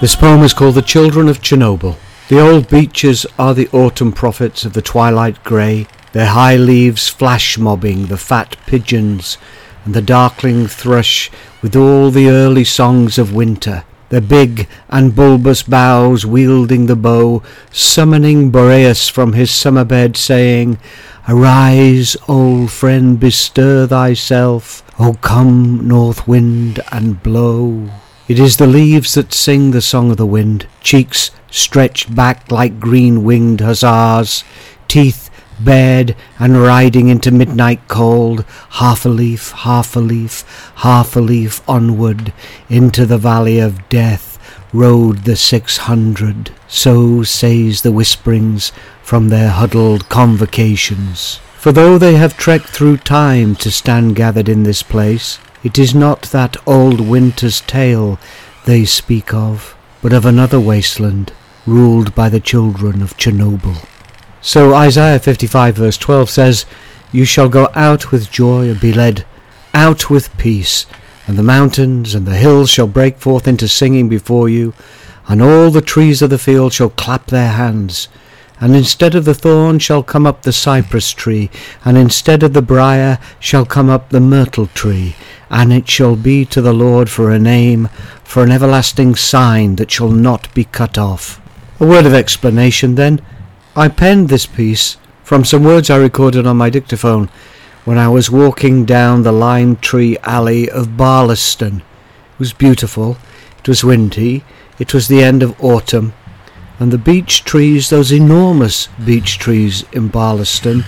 This poem is called The Children of Chernobyl. The old beeches are the autumn prophets of the twilight grey, their high leaves flash mobbing the fat pigeons and the darkling thrush with all the early songs of winter, their big and bulbous boughs wielding the bow, summoning Boreas from his summer bed, saying, Arise, old friend, bestir thyself, O come, north wind, and blow. It is the leaves that sing the song of the wind, cheeks stretched back like green-winged hussars, teeth bared and riding into midnight cold, half a leaf, half a leaf, half a leaf onward, into the valley of death, rode the six hundred. So says the whisperings from their huddled convocations. For though they have trekked through time to stand gathered in this place, it is not that old winter's tale they speak of, but of another wasteland ruled by the children of Chernobyl. So Isaiah 55 verse 12 says, You shall go out with joy and be led out with peace, and the mountains and the hills shall break forth into singing before you, and all the trees of the field shall clap their hands. And instead of the thorn shall come up the cypress tree, and instead of the brier shall come up the myrtle tree, and it shall be to the Lord for a name, for an everlasting sign that shall not be cut off. A word of explanation then. I penned this piece from some words I recorded on my dictaphone when I was walking down the lime tree alley of Barlaston. It was beautiful, it was windy, it was the end of autumn, and the beech trees, those enormous beech trees in Barlaston,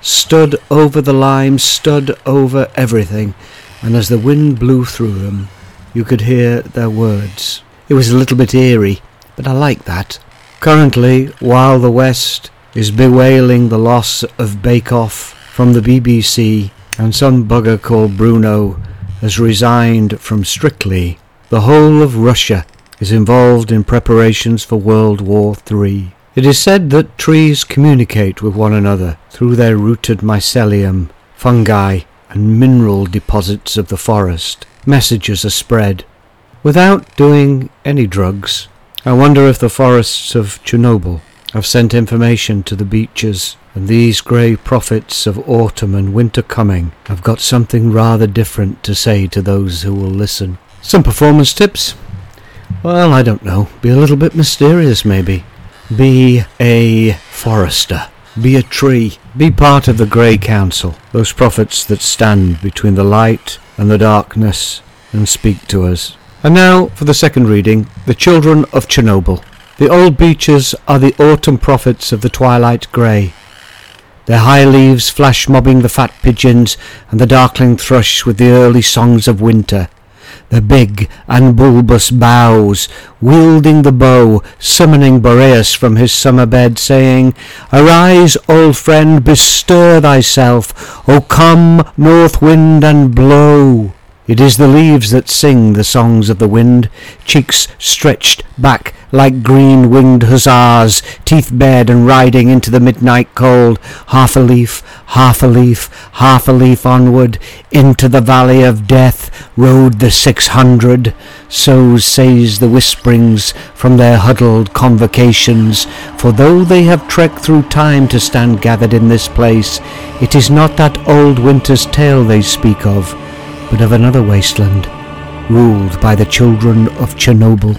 stood over the lime, stood over everything, and as the wind blew through them, you could hear their words. It was a little bit eerie, but I like that. Currently, while the West is bewailing the loss of Bake Off from the BBC, and some bugger called Bruno has resigned from Strictly, the whole of Russia is involved in preparations for World War III. It is said that trees communicate with one another through their rooted mycelium, fungi, and mineral deposits of the forest. Messages are spread without doing any drugs. I wonder if the forests of Chernobyl have sent information to the beeches, and these grey prophets of autumn and winter coming have got something rather different to say to those who will listen. Some performance tips. Well, I don't know. Be a little bit mysterious, maybe. Be a forester. Be a tree. Be part of the Grey Council, those prophets that stand between the light and the darkness and speak to us. And now for the second reading, The Children of Chernobyl. The old beeches are the autumn prophets of the twilight grey. Their high leaves flash mobbing the fat pigeons and the darkling thrush with the early songs of winter the big and bulbous boughs, wielding the bow, summoning Boreas from his summer bed, saying, Arise, old friend, bestir thyself, O come, north wind, and blow. It is the leaves that sing the songs of the wind, cheeks stretched back like green-winged hussars, teeth bared and riding into the midnight cold, half a leaf, half a leaf, half a leaf onward, into the valley of death rode the six hundred. So says the whisperings from their huddled convocations, for though they have trekked through time to stand gathered in this place, it is not that old winter's tale they speak of, but of another wasteland, ruled by the children of Chernobyl.